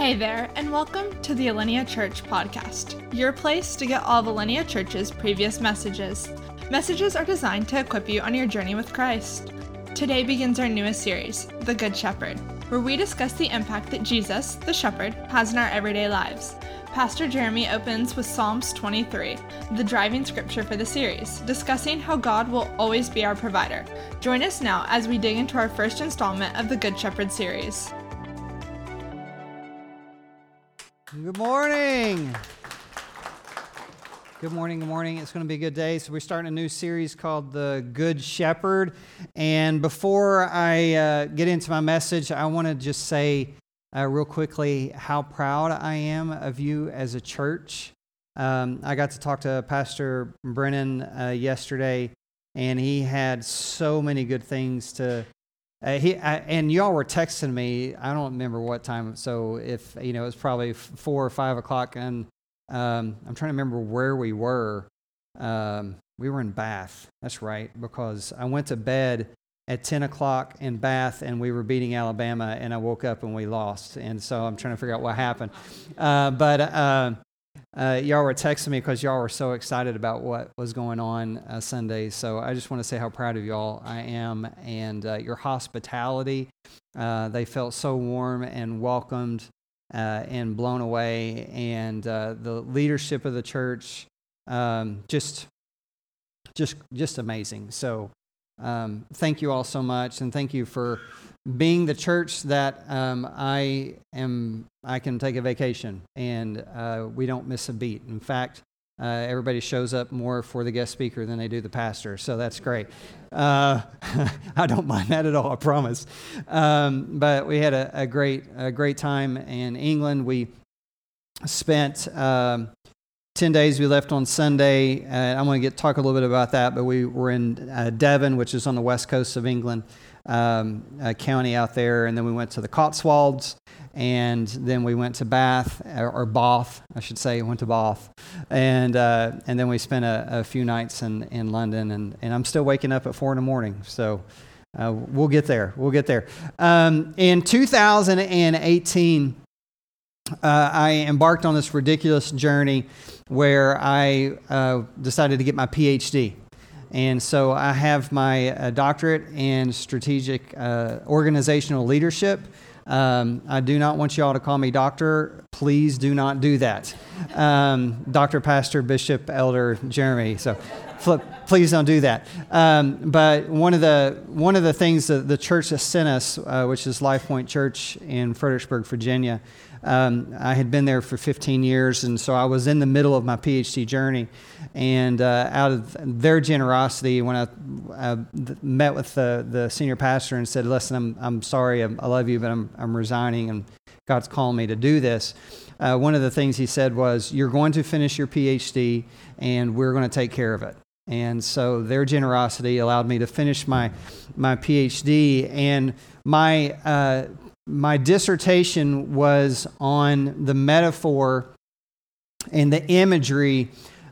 Hey there, and welcome to the Alinea Church podcast, your place to get all of Alinea Church's previous messages. Messages are designed to equip you on your journey with Christ. Today begins our newest series, The Good Shepherd, where we discuss the impact that Jesus, the shepherd, has in our everyday lives. Pastor Jeremy opens with Psalms 23, the driving scripture for the series, discussing how God will always be our provider. Join us now as we dig into our first installment of the Good Shepherd series. Good morning. Good morning, good morning. It's going to be a good day. So, we're starting a new series called The Good Shepherd. And before I uh, get into my message, I want to just say uh, real quickly how proud I am of you as a church. Um, I got to talk to Pastor Brennan uh, yesterday, and he had so many good things to uh, he I, and y'all were texting me. I don't remember what time. So if you know, it was probably four or five o'clock, and um, I'm trying to remember where we were. Um, we were in Bath. That's right, because I went to bed at 10 o'clock in Bath, and we were beating Alabama, and I woke up and we lost. And so I'm trying to figure out what happened. Uh, but uh, uh, y'all were texting me because y'all were so excited about what was going on uh, Sunday. So I just want to say how proud of y'all I am and uh, your hospitality. Uh, they felt so warm and welcomed uh, and blown away. And uh, the leadership of the church, um, just, just, just amazing. So um, thank you all so much. And thank you for being the church that um, I am, I can take a vacation and uh, we don't miss a beat. In fact, uh, everybody shows up more for the guest speaker than they do the pastor, so that's great. Uh, I don't mind that at all, I promise. Um, but we had a, a, great, a great time in England. We spent um, 10 days we left on Sunday. Uh, I'm going to get talk a little bit about that, but we were in uh, Devon, which is on the west coast of England um, county out there, and then we went to the Cotswolds, and then we went to Bath or, Bath, I should say, went to Bath, and uh, and then we spent a, a, few nights in, in London, and, and I'm still waking up at four in the morning, so. Uh, we'll get there. We'll get there. Um, in 2018, uh, I embarked on this ridiculous journey where I uh, decided to get my PhD. And so I have my uh, doctorate in strategic uh, organizational leadership. Um, I do not want you all to call me doctor. Please do not do that. Um, doctor, pastor, bishop, elder, Jeremy. So please don't do that. Um, but one of the one of the things that the church has sent us, uh, which is Life Point Church in Fredericksburg, Virginia, um, I had been there for 15 years, and so I was in the middle of my PhD journey. And uh, out of their generosity, when I, I met with the, the senior pastor and said, Listen, I'm, I'm sorry, I, I love you, but I'm, I'm resigning, and God's calling me to do this. Uh, one of the things he said was, You're going to finish your PhD, and we're going to take care of it. And so their generosity allowed me to finish my, my PhD. And my uh, my dissertation was on the metaphor and the imagery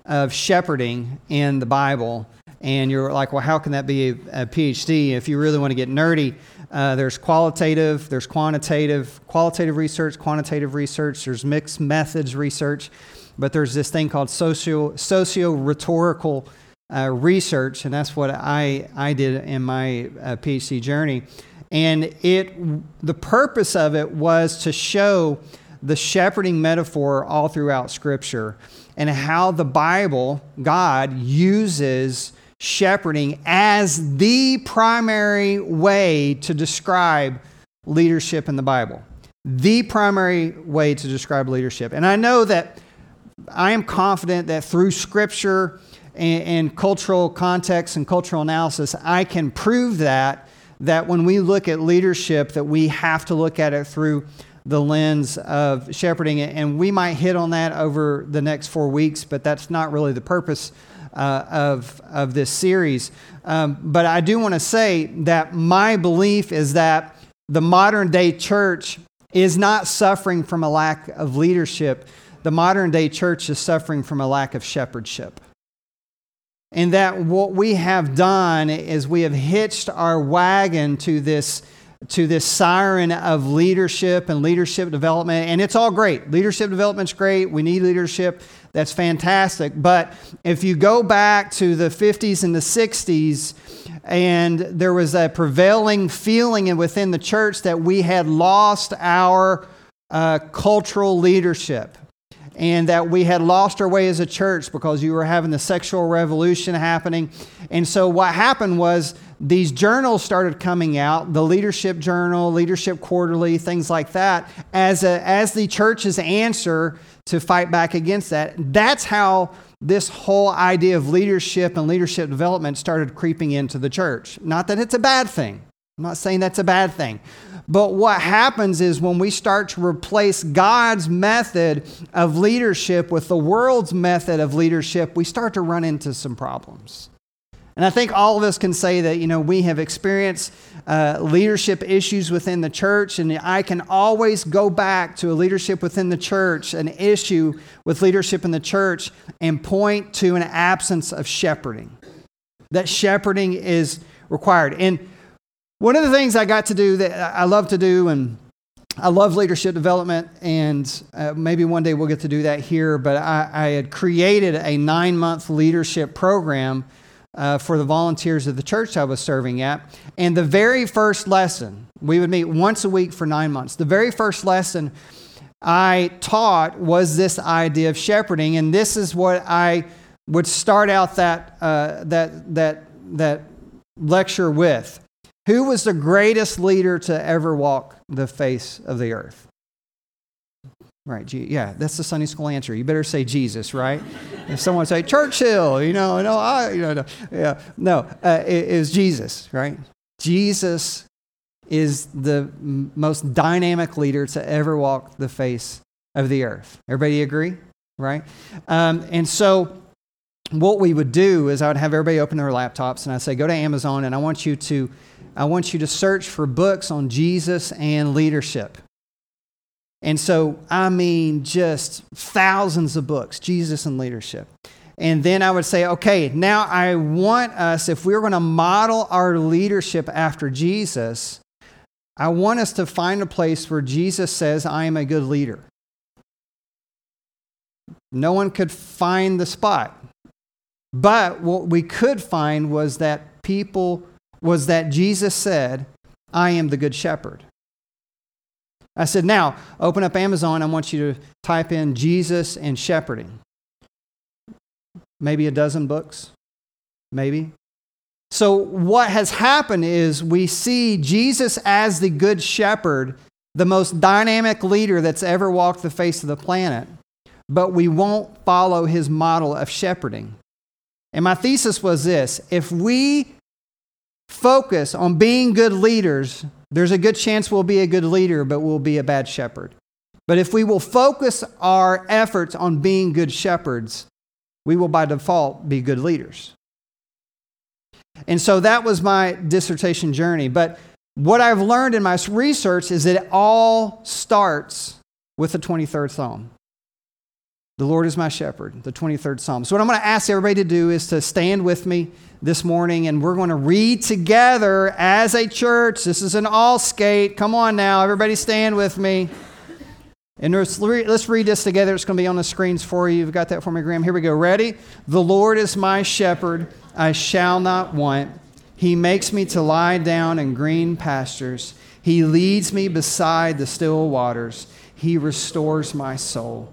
of shepherding in the Bible. And you're like, well, how can that be a, PhD? If you really want to get nerdy, uh, there's qualitative, there's quantitative, qualitative research, quantitative research, there's mixed methods research, but there's this thing called socio, socio-rhetorical uh, research, and that's what I, I did in my uh, PhD journey. And it, the purpose of it was to show the shepherding metaphor all throughout Scripture and how the Bible, God, uses shepherding as the primary way to describe leadership in the Bible. The primary way to describe leadership. And I know that I am confident that through Scripture and, and cultural context and cultural analysis, I can prove that that when we look at leadership that we have to look at it through the lens of shepherding it. And we might hit on that over the next four weeks but that's not really the purpose uh, of, of this series. Um, but i do want to say that my belief is that the modern day church is not suffering from a lack of leadership. The modern day church is suffering from a lack of shepherdship and that what we have done is we have hitched our wagon to this to this siren of leadership and leadership development. And it's all great. Leadership development's great. We need leadership. That's fantastic. But if you go back to the 50s and the 60s, and there was a prevailing feeling within the church that we had lost our uh, cultural leadership and that we had lost our way as a church because you were having the sexual revolution happening. And so what happened was these journals started coming out, the leadership journal, leadership quarterly, things like that, as a, as the church's answer to fight back against that. That's how this whole idea of leadership and leadership development started creeping into the church. Not that it's a bad thing. I'm not saying that's a bad thing. But what happens is when we start to replace God's method of leadership with the world's method of leadership, we start to run into some problems. And I think all of us can say that, you know, we have experienced uh, leadership issues within the church, and I can always go back to a leadership within the church, an issue with leadership in the church, and point to an absence of shepherding. That shepherding is required. And one of the things I got to do that I love to do, and I love leadership development, and uh, maybe one day we'll get to do that here, but I, I had created a nine month leadership program uh, for the volunteers of the church I was serving at. And the very first lesson, we would meet once a week for nine months. The very first lesson I taught was this idea of shepherding, and this is what I would start out that, uh, that, that, that lecture with. Who was the greatest leader to ever walk the face of the earth? Right, yeah, that's the Sunday school answer. You better say Jesus, right? if someone say Churchill, you know, no, I, you know, no, yeah, no, uh, it, it was Jesus, right? Jesus is the most dynamic leader to ever walk the face of the earth. Everybody agree, right? Um, and so, what we would do is I would have everybody open their laptops, and I say, go to Amazon, and I want you to I want you to search for books on Jesus and leadership. And so, I mean, just thousands of books, Jesus and leadership. And then I would say, okay, now I want us, if we're going to model our leadership after Jesus, I want us to find a place where Jesus says, I am a good leader. No one could find the spot. But what we could find was that people was that Jesus said, I am the good shepherd. I said, now open up Amazon. I want you to type in Jesus and shepherding. Maybe a dozen books, maybe. So, what has happened is we see Jesus as the good shepherd, the most dynamic leader that's ever walked the face of the planet, but we won't follow his model of shepherding. And my thesis was this if we focus on being good leaders, there's a good chance we'll be a good leader, but we'll be a bad shepherd. But if we will focus our efforts on being good shepherds, we will by default be good leaders. And so that was my dissertation journey. But what I've learned in my research is that it all starts with the 23rd Psalm. The Lord is my shepherd, the 23rd Psalm. So, what I'm going to ask everybody to do is to stand with me this morning and we're going to read together as a church. This is an all skate. Come on now, everybody stand with me. And let's read this together. It's going to be on the screens for you. You've got that for me, Graham. Here we go. Ready? The Lord is my shepherd. I shall not want. He makes me to lie down in green pastures. He leads me beside the still waters. He restores my soul.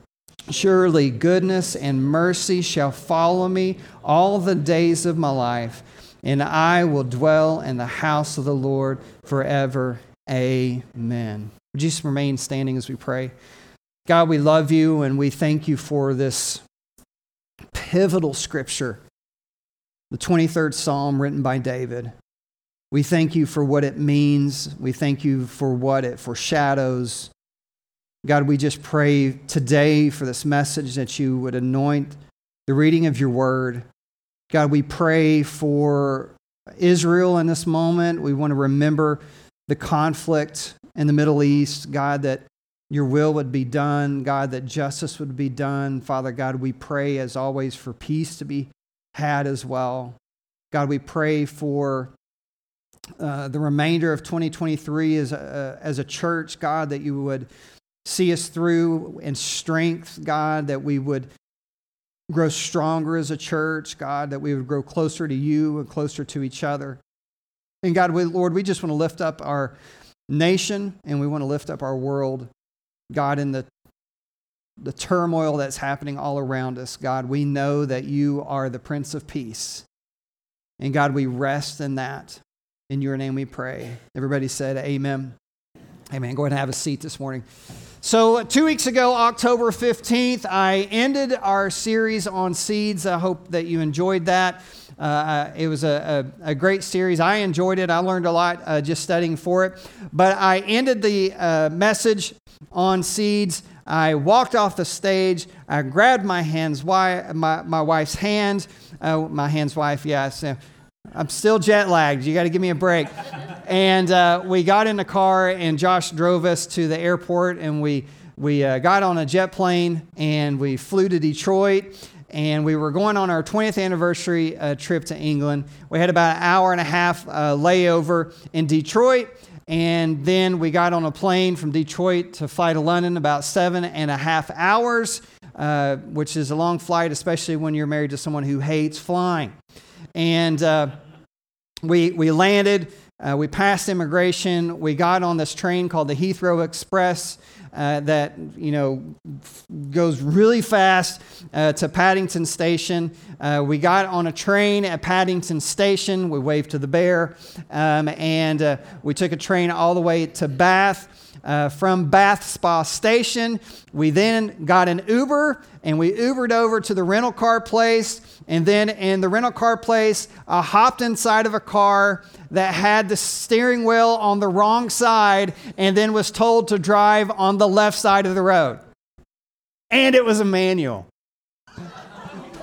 Surely goodness and mercy shall follow me all the days of my life, and I will dwell in the house of the Lord forever. Amen. Would you just remain standing as we pray? God, we love you and we thank you for this pivotal scripture, the 23rd Psalm written by David. We thank you for what it means. We thank you for what it foreshadows. God, we just pray today for this message that you would anoint the reading of your word. God, we pray for Israel in this moment. We want to remember the conflict in the Middle East. God, that your will would be done. God, that justice would be done. Father God, we pray as always for peace to be had as well. God, we pray for uh, the remainder of 2023 as a, as a church, God, that you would see us through in strength, God, that we would grow stronger as a church, God, that we would grow closer to you and closer to each other. And God, we, Lord, we just want to lift up our nation and we want to lift up our world. God, in the, the turmoil that's happening all around us, God, we know that you are the Prince of Peace. And God, we rest in that. In your name we pray. Everybody said, Amen. Amen. Go ahead and have a seat this morning. So, two weeks ago, October 15th, I ended our series on seeds. I hope that you enjoyed that. Uh, it was a, a, a, great series. I enjoyed it. I learned a lot uh, just studying for it. But I ended the uh, message on seeds. I walked off the stage. I grabbed my hand's my, my wife's hand. Uh, my hand's wife, yes. I'm still jet lagged. You got to give me a break. and uh, we got in the car, and Josh drove us to the airport, and we we uh, got on a jet plane, and we flew to Detroit. And we were going on our 20th anniversary uh, trip to England. We had about an hour and a half uh, layover in Detroit. And then we got on a plane from Detroit to fly to London, about seven and a half hours, uh, which is a long flight, especially when you're married to someone who hates flying. And uh, we, we landed, uh, we passed immigration, we got on this train called the Heathrow Express. Uh, that you know goes really fast uh, to Paddington Station. Uh, we got on a train at Paddington Station. We waved to the bear, um, and uh, we took a train all the way to Bath. Uh, from Bath Spa Station, we then got an Uber and we Ubered over to the rental car place. And then in the rental car place, I hopped inside of a car that had the steering wheel on the wrong side and then was told to drive on the left side of the road. And it was a manual.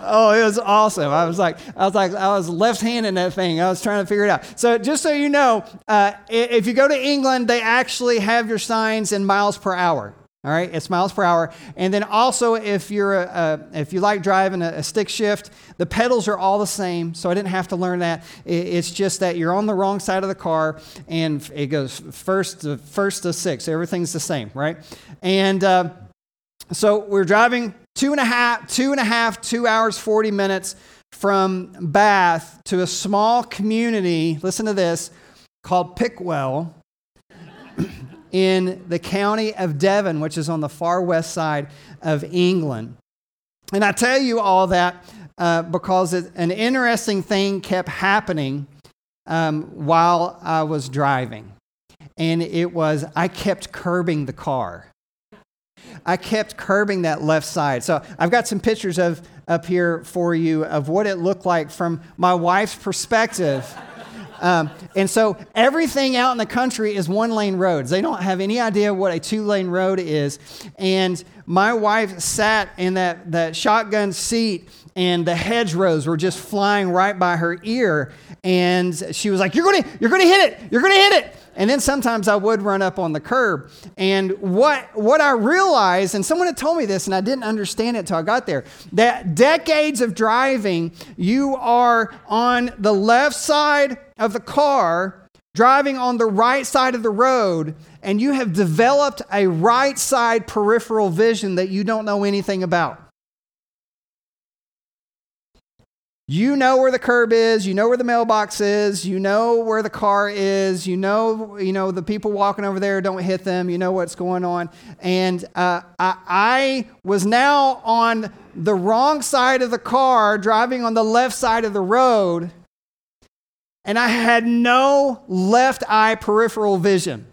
Oh, it was awesome. I was like, I was like, I was left-handed that thing. I was trying to figure it out. So just so you know, uh, if you go to England, they actually have your signs in miles per hour. All right, it's miles per hour. And then also, if you're a, a if you like driving a, a, stick shift, the pedals are all the same. So I didn't have to learn that. It's just that you're on the wrong side of the car, and it goes first to first to six. Everything's the same, right? And uh, so we're driving two and a half, two and a half, two hours, forty minutes from Bath to a small community. Listen to this, called Pickwell in the county of Devon, which is on the far west side of England. And I tell you all that uh, because it, an interesting thing kept happening um, while I was driving. And it was, I kept curbing the car. I kept curbing that left side. So I've got some pictures of up here for you of what it looked like from my wife's perspective. Um, and so everything out in the country is one lane roads. They don't have any idea what a two lane road is. And my wife sat in that, that shotgun seat and the hedgerows were just flying right by her ear. And she was like, You're gonna, you're gonna hit it, you're gonna hit it. And then sometimes I would run up on the curb. And what, what I realized, and someone had told me this, and I didn't understand it until I got there, that decades of driving, you are on the left side of the car, driving on the right side of the road, and you have developed a right side peripheral vision that you don't know anything about. You know where the curb is, you know where the mailbox is, you know where the car is, you know, you know the people walking over there don't hit them, you know what's going on. And uh, I, I was now on the wrong side of the car, driving on the left side of the road, and I had no left eye peripheral vision.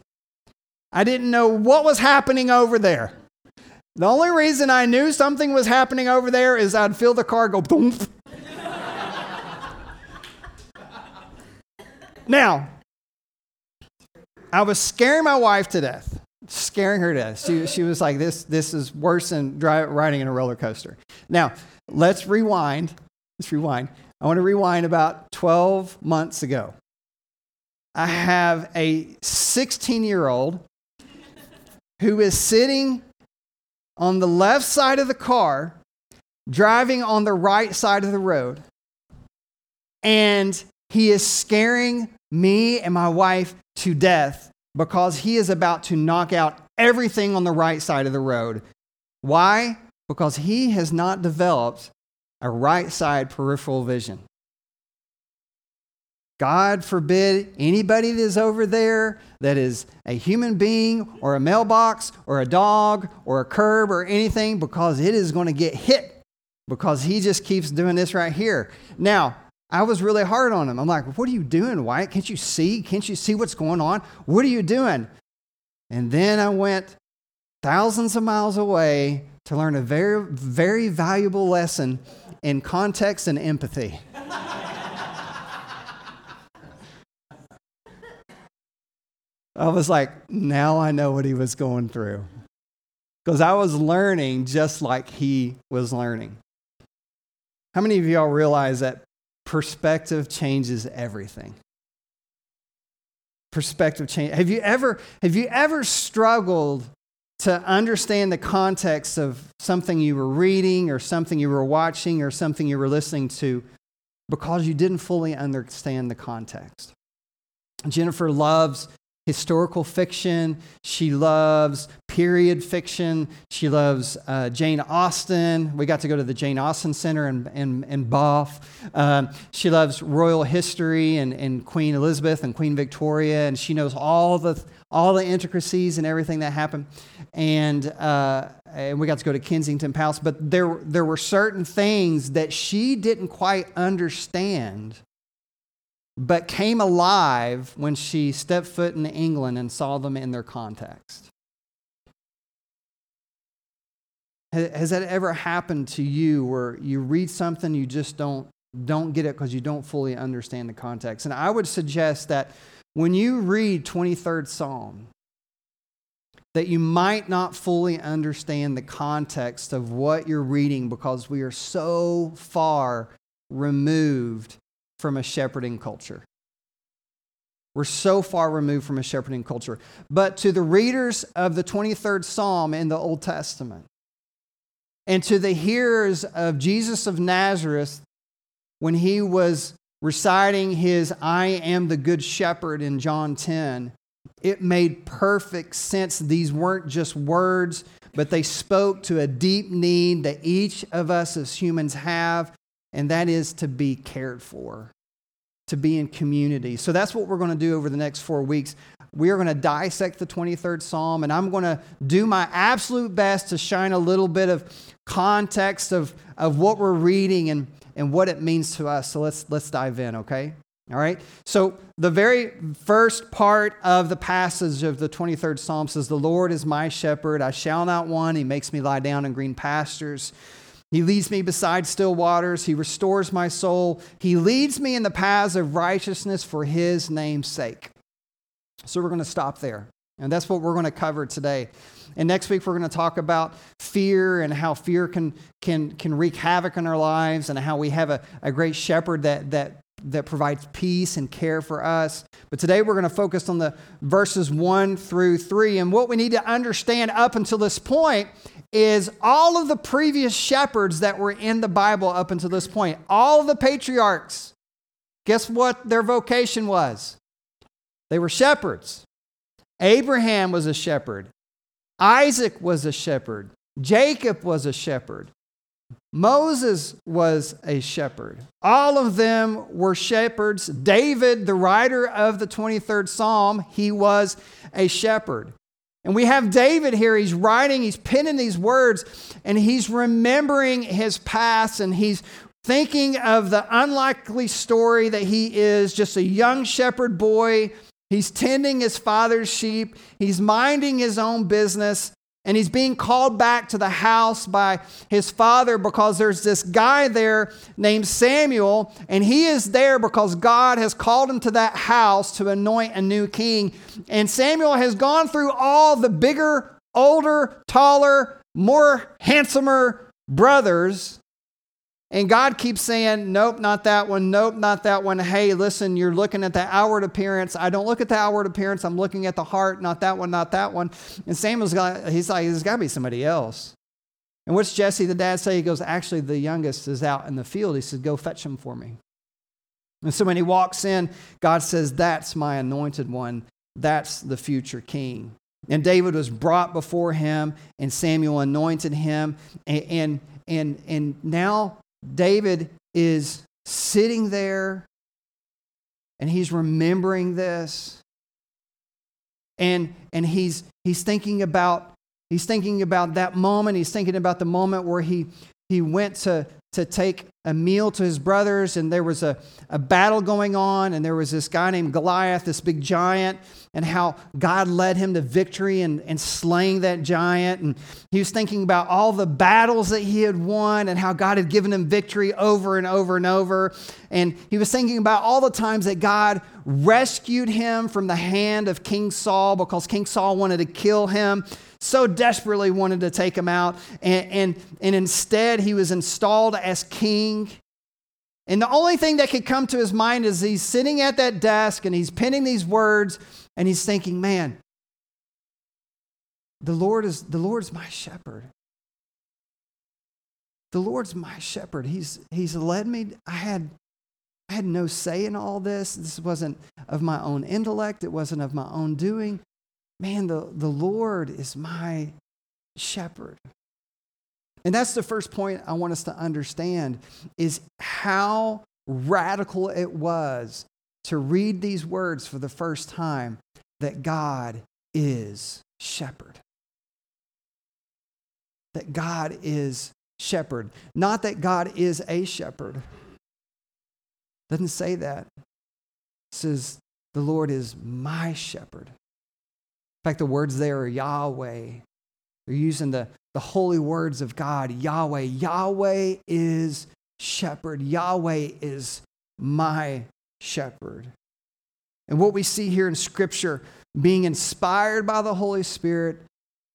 I didn't know what was happening over there. The only reason I knew something was happening over there is I'd feel the car go boom Now, I was scaring my wife to death scaring her to death. She, she was like, this, this is worse than dry, riding in a roller coaster. Now, let's rewind. Let's rewind. I want to rewind about 12 months ago. I have a 16 year old who is sitting on the left side of the car, driving on the right side of the road. And he is scaring me and my wife to death because he is about to knock out everything on the right side of the road. Why? Because he has not developed a right side peripheral vision. God forbid anybody that is over there that is a human being or a mailbox or a dog or a curb or anything because it is going to get hit because he just keeps doing this right here. Now, I was really hard on him. I'm like, what are you doing, Wyatt? Can't you see? Can't you see what's going on? What are you doing? And then I went thousands of miles away to learn a very, very valuable lesson in context and empathy. I was like, now I know what he was going through. Because I was learning just like he was learning. How many of y'all realize that perspective changes everything. Perspective change. Have you ever have you ever struggled to understand the context of something you were reading or something you were watching or something you were listening to because you didn't fully understand the context? Jennifer loves historical fiction. She loves period fiction. She loves uh, Jane Austen. We got to go to the Jane Austen Center in, in, in Bath. Um, she loves royal history and, and Queen Elizabeth and Queen Victoria, and she knows all the, all the intricacies and everything that happened. And, uh, and we got to go to Kensington Palace, but there, there were certain things that she didn't quite understand but came alive when she stepped foot in England and saw them in their context. Has that ever happened to you where you read something, you just don't, don't get it because you don't fully understand the context? And I would suggest that when you read 23rd Psalm, that you might not fully understand the context of what you're reading because we are so far removed from a shepherding culture. We're so far removed from a shepherding culture. But to the readers of the 23rd Psalm in the Old Testament, and to the hearers of Jesus of Nazareth when he was reciting his I am the good shepherd in John 10, it made perfect sense. These weren't just words, but they spoke to a deep need that each of us as humans have, and that is to be cared for to be in community. So that's what we're going to do over the next four weeks. We are going to dissect the 23rd Psalm, and I'm going to do my absolute best to shine a little bit of context of, of what we're reading and, and what it means to us. So let's, let's dive in, okay? All right. So the very first part of the passage of the 23rd Psalm says, The Lord is my shepherd. I shall not want. He makes me lie down in green pastures. He leads me beside still waters. He restores my soul. He leads me in the paths of righteousness for his name's sake. So we're going to stop there. And that's what we're going to cover today. And next week, we're going to talk about fear and how fear can, can, can wreak havoc in our lives and how we have a, a great shepherd that, that, that provides peace and care for us. But today, we're going to focus on the verses one through three. And what we need to understand up until this point is all of the previous shepherds that were in the Bible up until this point, all the patriarchs, guess what their vocation was? They were shepherds. Abraham was a shepherd. Isaac was a shepherd. Jacob was a shepherd. Moses was a shepherd. All of them were shepherds. David, the writer of the 23rd Psalm, he was a shepherd. And we have David here. He's writing, he's penning these words, and he's remembering his past, and he's thinking of the unlikely story that he is just a young shepherd boy. He's tending his father's sheep, he's minding his own business, And he's being called back to the house by his father because there's this guy there named Samuel, and he is there because God has called him to that house to anoint a new king. And Samuel has gone through all the bigger, older, taller, more handsomer brothers and God keeps saying, Nope, not that one. Nope, not that one. Hey, listen, you're looking at the outward appearance. I don't look at the outward appearance. I'm looking at the heart. Not that one, not that one. And Samuel's got, he's like, There's got to be somebody else. And what's Jesse, the dad, say? He goes, Actually, the youngest is out in the field. He said, Go fetch him for me. And so when he walks in, God says, That's my anointed one. That's the future king. And David was brought before him, and Samuel anointed him. And, and, and, and now David is sitting there and he's remembering this. And, and he's, he's thinking about he's thinking about that moment. He's thinking about the moment where he, he went to, to take a meal to his brothers, and there was a, a battle going on, and there was this guy named Goliath, this big giant, and how God led him to victory and, and slaying that giant. And he was thinking about all the battles that he had won and how God had given him victory over and over and over. And he was thinking about all the times that God rescued him from the hand of King Saul because King Saul wanted to kill him so desperately wanted to take him out. And, and, and instead, he was installed as king. And the only thing that could come to his mind is he's sitting at that desk and he's penning these words and he's thinking, man, the Lord is the Lord's my shepherd. The Lord's my shepherd. He's he's led me. I had I had no say in all this. This wasn't of my own intellect. It wasn't of my own doing man, the, the Lord is my shepherd. And that's the first point I want us to understand is how radical it was to read these words for the first time that God is shepherd. That God is shepherd. Not that God is a shepherd. Doesn't say that. It says the Lord is my shepherd fact, the words there are Yahweh. They're using the, the holy words of God, Yahweh. Yahweh is shepherd. Yahweh is my shepherd. And what we see here in Scripture, being inspired by the Holy Spirit,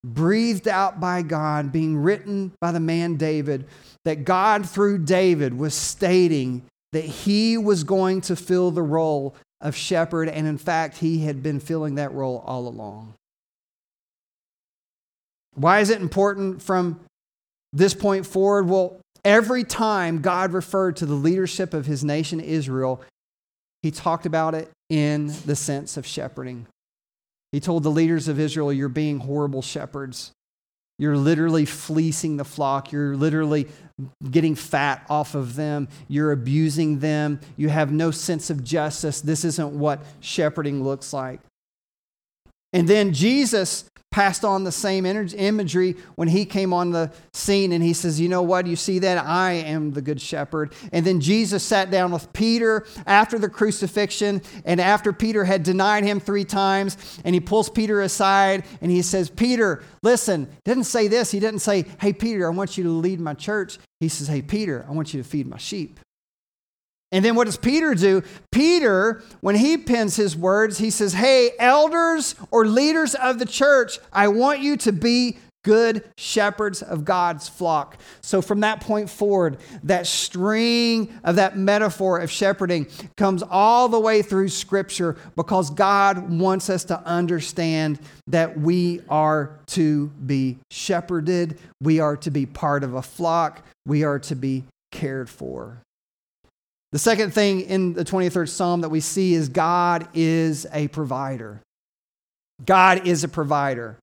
breathed out by God, being written by the man David, that God, through David, was stating that he was going to fill the role of shepherd. And in fact, he had been filling that role all along. Why is it important from this point forward? Well, every time God referred to the leadership of his nation, Israel, he talked about it in the sense of shepherding. He told the leaders of Israel, You're being horrible shepherds. You're literally fleecing the flock. You're literally getting fat off of them. You're abusing them. You have no sense of justice. This isn't what shepherding looks like. And then Jesus passed on the same imagery when he came on the scene and he says, You know what? You see that? I am the good shepherd. And then Jesus sat down with Peter after the crucifixion and after Peter had denied him three times. And he pulls Peter aside and he says, Peter, listen, didn't say this. He didn't say, Hey, Peter, I want you to lead my church. He says, Hey, Peter, I want you to feed my sheep. And then what does Peter do? Peter, when he pens his words, he says, Hey, elders or leaders of the church, I want you to be good shepherds of God's flock. So from that point forward, that string of that metaphor of shepherding comes all the way through Scripture because God wants us to understand that we are to be shepherded, we are to be part of a flock, we are to be cared for. The second thing in the 23rd Psalm that we see is God is a provider. God is a provider.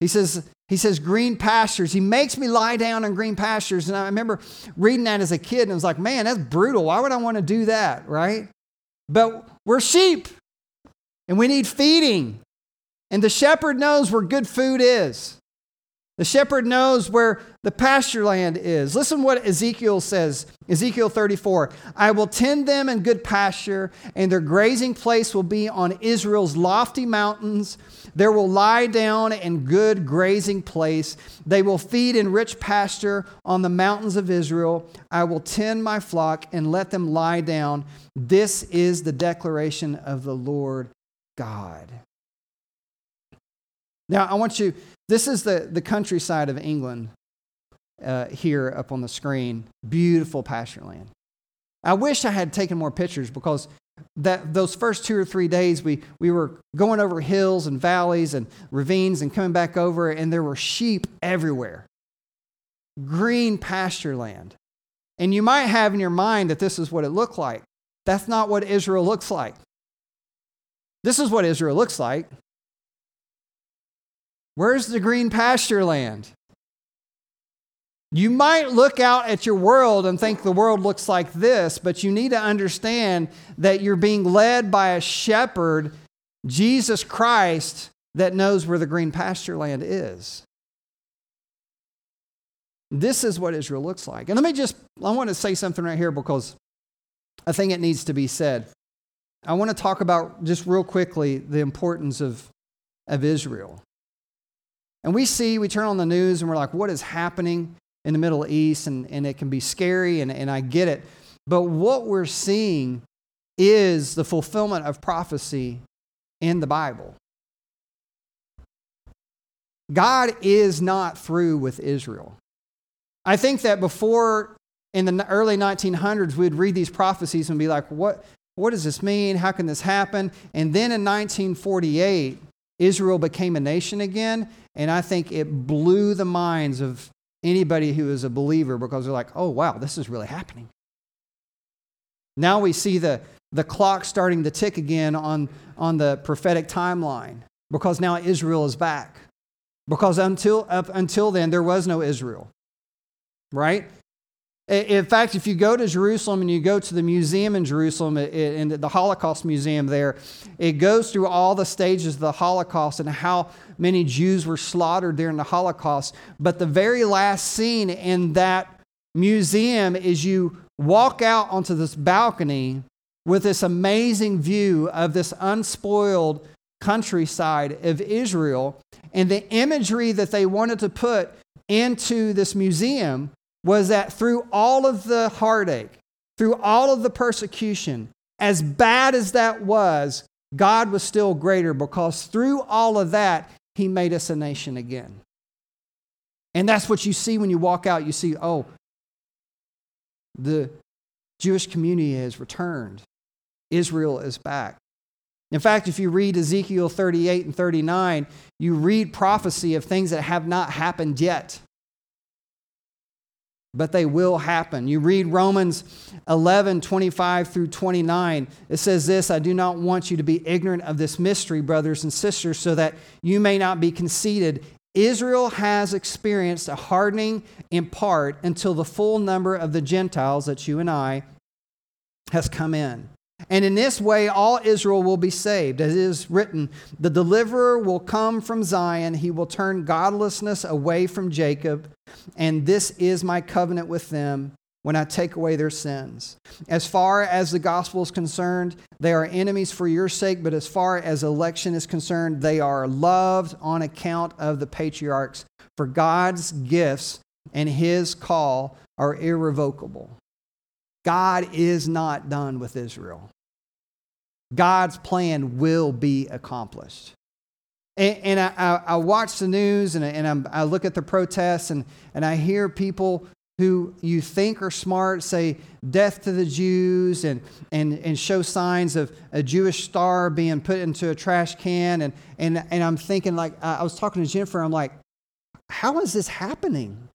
He says, he says, green pastures. He makes me lie down in green pastures. And I remember reading that as a kid and I was like, man, that's brutal. Why would I want to do that, right? But we're sheep and we need feeding. And the shepherd knows where good food is. The shepherd knows where the pasture land is. Listen what Ezekiel says Ezekiel 34 I will tend them in good pasture, and their grazing place will be on Israel's lofty mountains. There will lie down in good grazing place. They will feed in rich pasture on the mountains of Israel. I will tend my flock and let them lie down. This is the declaration of the Lord God. Now, I want you, this is the, the countryside of England uh, here up on the screen. Beautiful pasture land. I wish I had taken more pictures because that those first two or three days we, we were going over hills and valleys and ravines and coming back over and there were sheep everywhere. Green pasture land. And you might have in your mind that this is what it looked like. That's not what israel looks like. This is what israel looks like where's the green pasture land you might look out at your world and think the world looks like this, but you need to understand that you're being led by a shepherd, Jesus Christ, that knows where the green pasture land is. This is what Israel looks like. And let me just, I want to say something right here because I think it needs to be said. I want to talk about just real quickly the importance of, of Israel. And we see, we turn on the news and we're like, what is happening? in the Middle East, and, and it can be scary, and, and I get it. But what we're seeing is the fulfillment of prophecy in the Bible. God is not through with Israel. I think that before in the early 1900s, we'd read these prophecies and be like, what, what does this mean? How can this happen? And then in 1948, Israel became a nation again, and I think it blew the minds of anybody who is a believer because they're like, oh, wow, this is really happening. Now we see the, the clock starting to tick again on, on the prophetic timeline because now Israel is back. Because until, up until then, there was no Israel, right? In fact, if you go to Jerusalem and you go to the museum in Jerusalem, in the Holocaust Museum there, it goes through all the stages of the Holocaust and how many Jews were slaughtered during the Holocaust. But the very last scene in that museum is you walk out onto this balcony with this amazing view of this unspoiled countryside of Israel. And the imagery that they wanted to put into this museum was that through all of the heartache, through all of the persecution, as bad as that was, God was still greater because through all of that, He made us a nation again. And that's what you see when you walk out. You see, oh, the Jewish community has returned, Israel is back. In fact, if you read Ezekiel 38 and 39, you read prophecy of things that have not happened yet but they will happen. You read Romans 11, 25 through 29. It says this I do not want you to be ignorant of this mystery, brothers and sisters, so that you may not be conceited. Israel has experienced a hardening in part until the full number of the Gentiles, that you and I, has come in. And in this way, all Israel will be saved. As it is written, the deliverer will come from Zion. He will turn godlessness away from Jacob. And this is my covenant with them when I take away their sins. As far as the gospel is concerned, they are enemies for your sake, but as far as election is concerned, they are loved on account of the patriarchs. For God's gifts and his call are irrevocable. God is not done with Israel. God's plan will be accomplished. And, and I, I, watch the news and, and i look at the protests and, and I hear people who you think are smart say death to the Jews and, and, and show signs of a Jewish star being put into a trash can. And, and, and I'm thinking, like, I was talking to Jennifer, I'm like, how is this happening?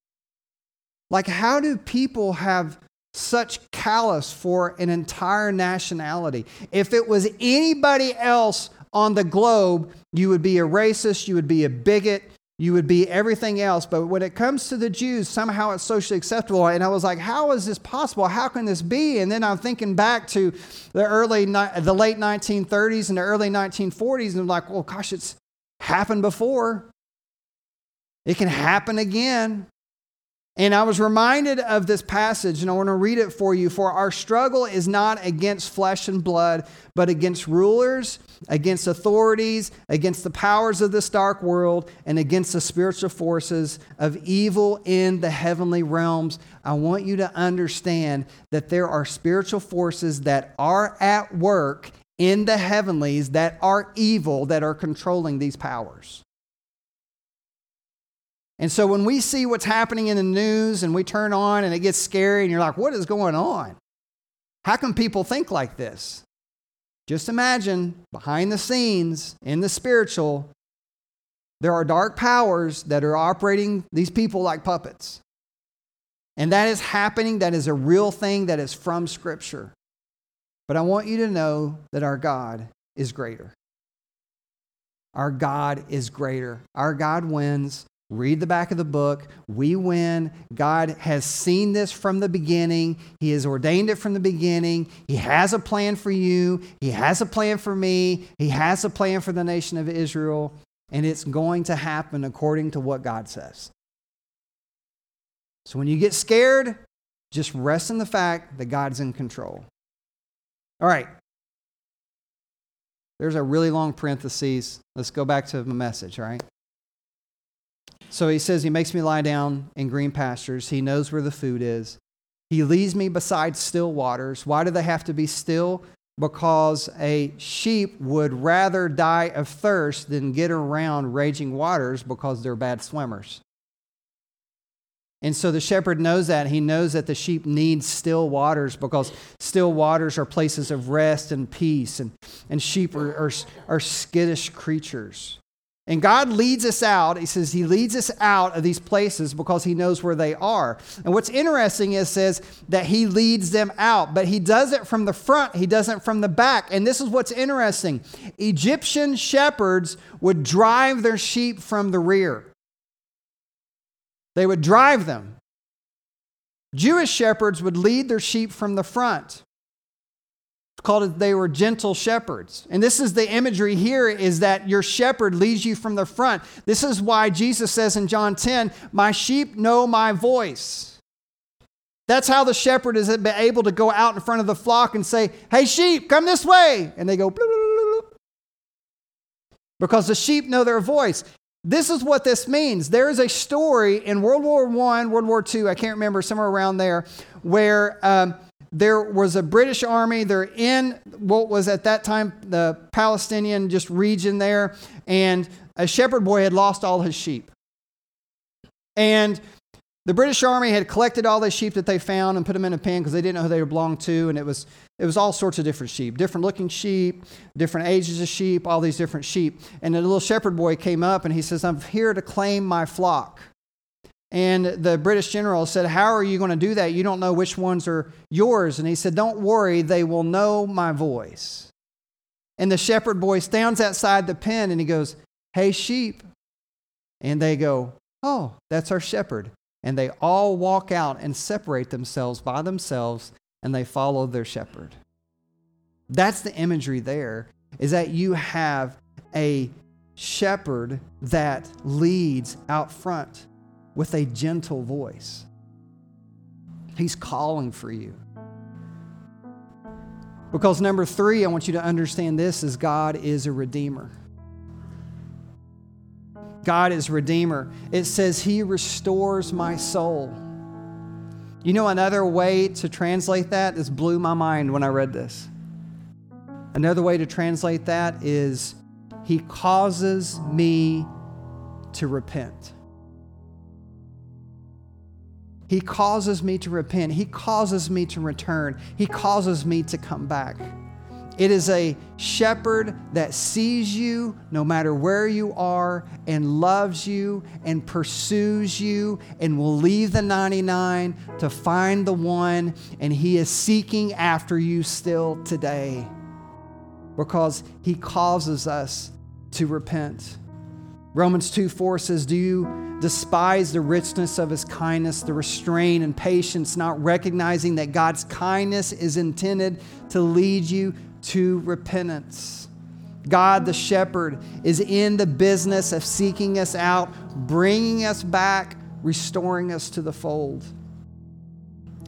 Like, how do people have such callous for an entire nationality. If it was anybody else on the globe, you would be a racist, you would be a bigot, you would be everything else. But when it comes to the Jews, somehow it's socially acceptable. And I was like, how is this possible? How can this be? And then I'm thinking back to the early, the late 1930s and the early 1940s, and I'm like, well, gosh, it's happened before. It can happen again. And I was reminded of this passage, and I want to read it for you. For our struggle is not against flesh and blood, but against rulers, against authorities, against the powers of this dark world, and against the spiritual forces of evil in the heavenly realms. I want you to understand that there are spiritual forces that are at work in the heavenlies that are evil, that are controlling these powers. And so when we see what's happening in the news and we turn on and it gets scary and you're like, what is going on? How can people think like this? Just imagine behind the scenes in the spiritual, there are dark powers that are operating these people like puppets. And that is happening. That is a real thing that is from Scripture. But I want you to know that our God is greater. Our God is greater. Our God wins. Read the back of the book. We win. God has seen this from the beginning. He has ordained it from the beginning. He has a plan for you. He has a plan for me. He has a plan for the nation of Israel. And it's going to happen according to what God says. So when you get scared, just rest in the fact that God's in control. All right. There's a really long parenthesis. Let's go back to the message, all right? So he says, He makes me lie down in green pastures. He knows where the food is. He leads me beside still waters. Why do they have to be still? Because a sheep would rather die of thirst than get around raging waters because they're bad swimmers. And so the shepherd knows that. He knows that the sheep need still waters because still waters are places of rest and peace, and, and sheep are, are, are skittish creatures. And God leads us out. He says he leads us out of these places because he knows where they are. And what's interesting is says that he leads them out, but he does it from the front, he doesn't from the back. And this is what's interesting. Egyptian shepherds would drive their sheep from the rear. They would drive them. Jewish shepherds would lead their sheep from the front called it they were gentle shepherds. And this is the imagery here is that your shepherd leads you from the front. This is why Jesus says in John 10, "My sheep know my voice." That's how the shepherd is able to go out in front of the flock and say, "Hey sheep, come this way." And they go because the sheep know their voice. This is what this means. There is a story in World War I, World War II, I can't remember, somewhere around there, where um, there was a British army. They're in what was at that time the Palestinian just region there, and a shepherd boy had lost all his sheep. And the British army had collected all the sheep that they found and put them in a pen because they didn't know who they belonged to, and it was it was all sorts of different sheep, different looking sheep, different ages of sheep, all these different sheep. And the little shepherd boy came up and he says, "I'm here to claim my flock." And the British general said, How are you going to do that? You don't know which ones are yours. And he said, Don't worry, they will know my voice. And the shepherd boy stands outside the pen and he goes, Hey, sheep. And they go, Oh, that's our shepherd. And they all walk out and separate themselves by themselves and they follow their shepherd. That's the imagery there, is that you have a shepherd that leads out front with a gentle voice. He's calling for you. Because number three, I want you to understand this is God is a redeemer. God is redeemer. It says he restores my soul. You know another way to translate that? This blew my mind when I read this. Another way to translate that is he causes me to repent. He causes me to repent. He causes me to return. He causes me to come back. It is a shepherd that sees you no matter where you are and loves you and pursues you and will leave the 99 to find the one. And he is seeking after you still today because he causes us to repent. Romans 2 4 says, Do you despise the richness of his kindness, the restraint and patience, not recognizing that God's kindness is intended to lead you to repentance? God, the shepherd, is in the business of seeking us out, bringing us back, restoring us to the fold.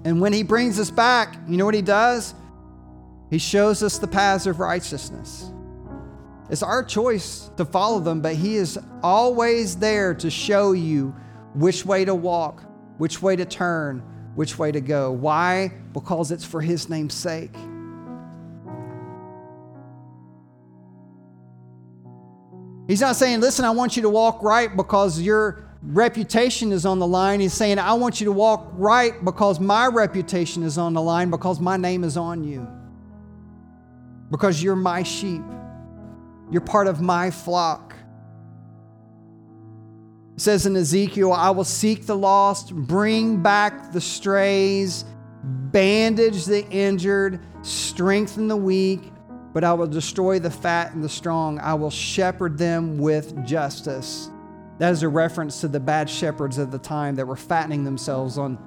And when he brings us back, you know what he does? He shows us the paths of righteousness. It's our choice to follow them, but He is always there to show you which way to walk, which way to turn, which way to go. Why? Because it's for His name's sake. He's not saying, listen, I want you to walk right because your reputation is on the line. He's saying, I want you to walk right because my reputation is on the line, because my name is on you, because you're my sheep. You're part of my flock. It says in Ezekiel, I will seek the lost, bring back the strays, bandage the injured, strengthen the weak, but I will destroy the fat and the strong. I will shepherd them with justice. That is a reference to the bad shepherds of the time that were fattening themselves on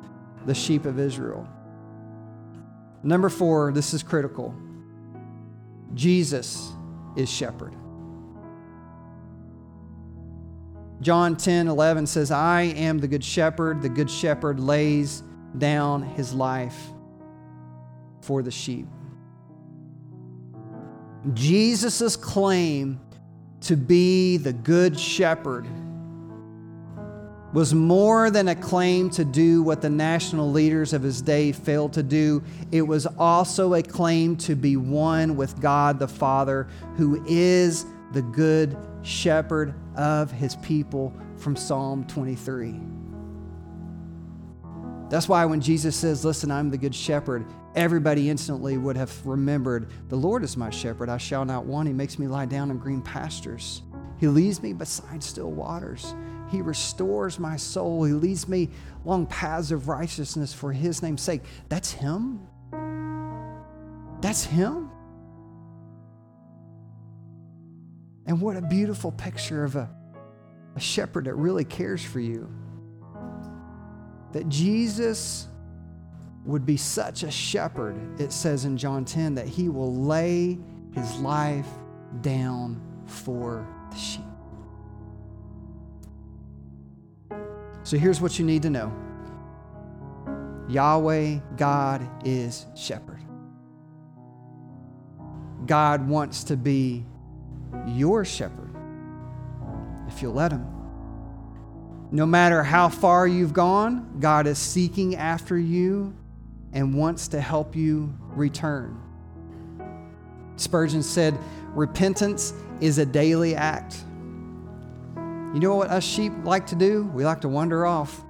the sheep of Israel. Number four, this is critical Jesus is shepherd. John 10 11 says, I am the good shepherd. The good shepherd lays down his life for the sheep. Jesus' claim to be the good shepherd was more than a claim to do what the national leaders of his day failed to do. It was also a claim to be one with God the Father, who is the good shepherd of his people from Psalm 23. That's why when Jesus says, Listen, I'm the good shepherd, everybody instantly would have remembered, The Lord is my shepherd, I shall not want. He makes me lie down in green pastures. He leads me beside still waters. He restores my soul. He leads me along paths of righteousness for His name's sake. That's Him. That's Him. And what a beautiful picture of a, a shepherd that really cares for you. That Jesus would be such a shepherd, it says in John 10, that he will lay his life down for the sheep. So here's what you need to know Yahweh, God is shepherd. God wants to be your shepherd if you'll let him. No matter how far you've gone, God is seeking after you and wants to help you return. Spurgeon said, Repentance is a daily act. You know what us sheep like to do? We like to wander off.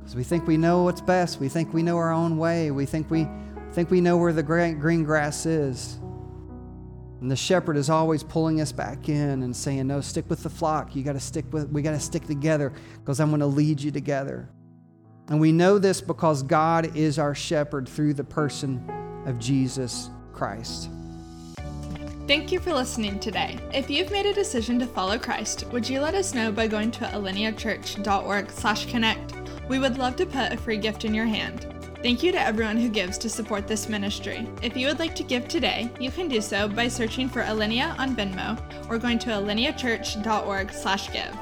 Because we think we know what's best. We think we know our own way. We think we think we know where the green grass is. And the shepherd is always pulling us back in and saying, No, stick with the flock. You gotta stick with we gotta stick together because I'm gonna lead you together. And we know this because God is our shepherd through the person of Jesus Christ. Thank you for listening today. If you've made a decision to follow Christ, would you let us know by going to alineachurch.org/connect? We would love to put a free gift in your hand. Thank you to everyone who gives to support this ministry. If you would like to give today, you can do so by searching for Alinea on Venmo or going to alineachurch.org/give.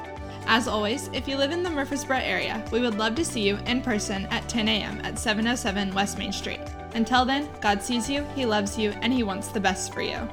As always, if you live in the Murfreesboro area, we would love to see you in person at 10 a.m. at 707 West Main Street. Until then, God sees you, He loves you, and He wants the best for you.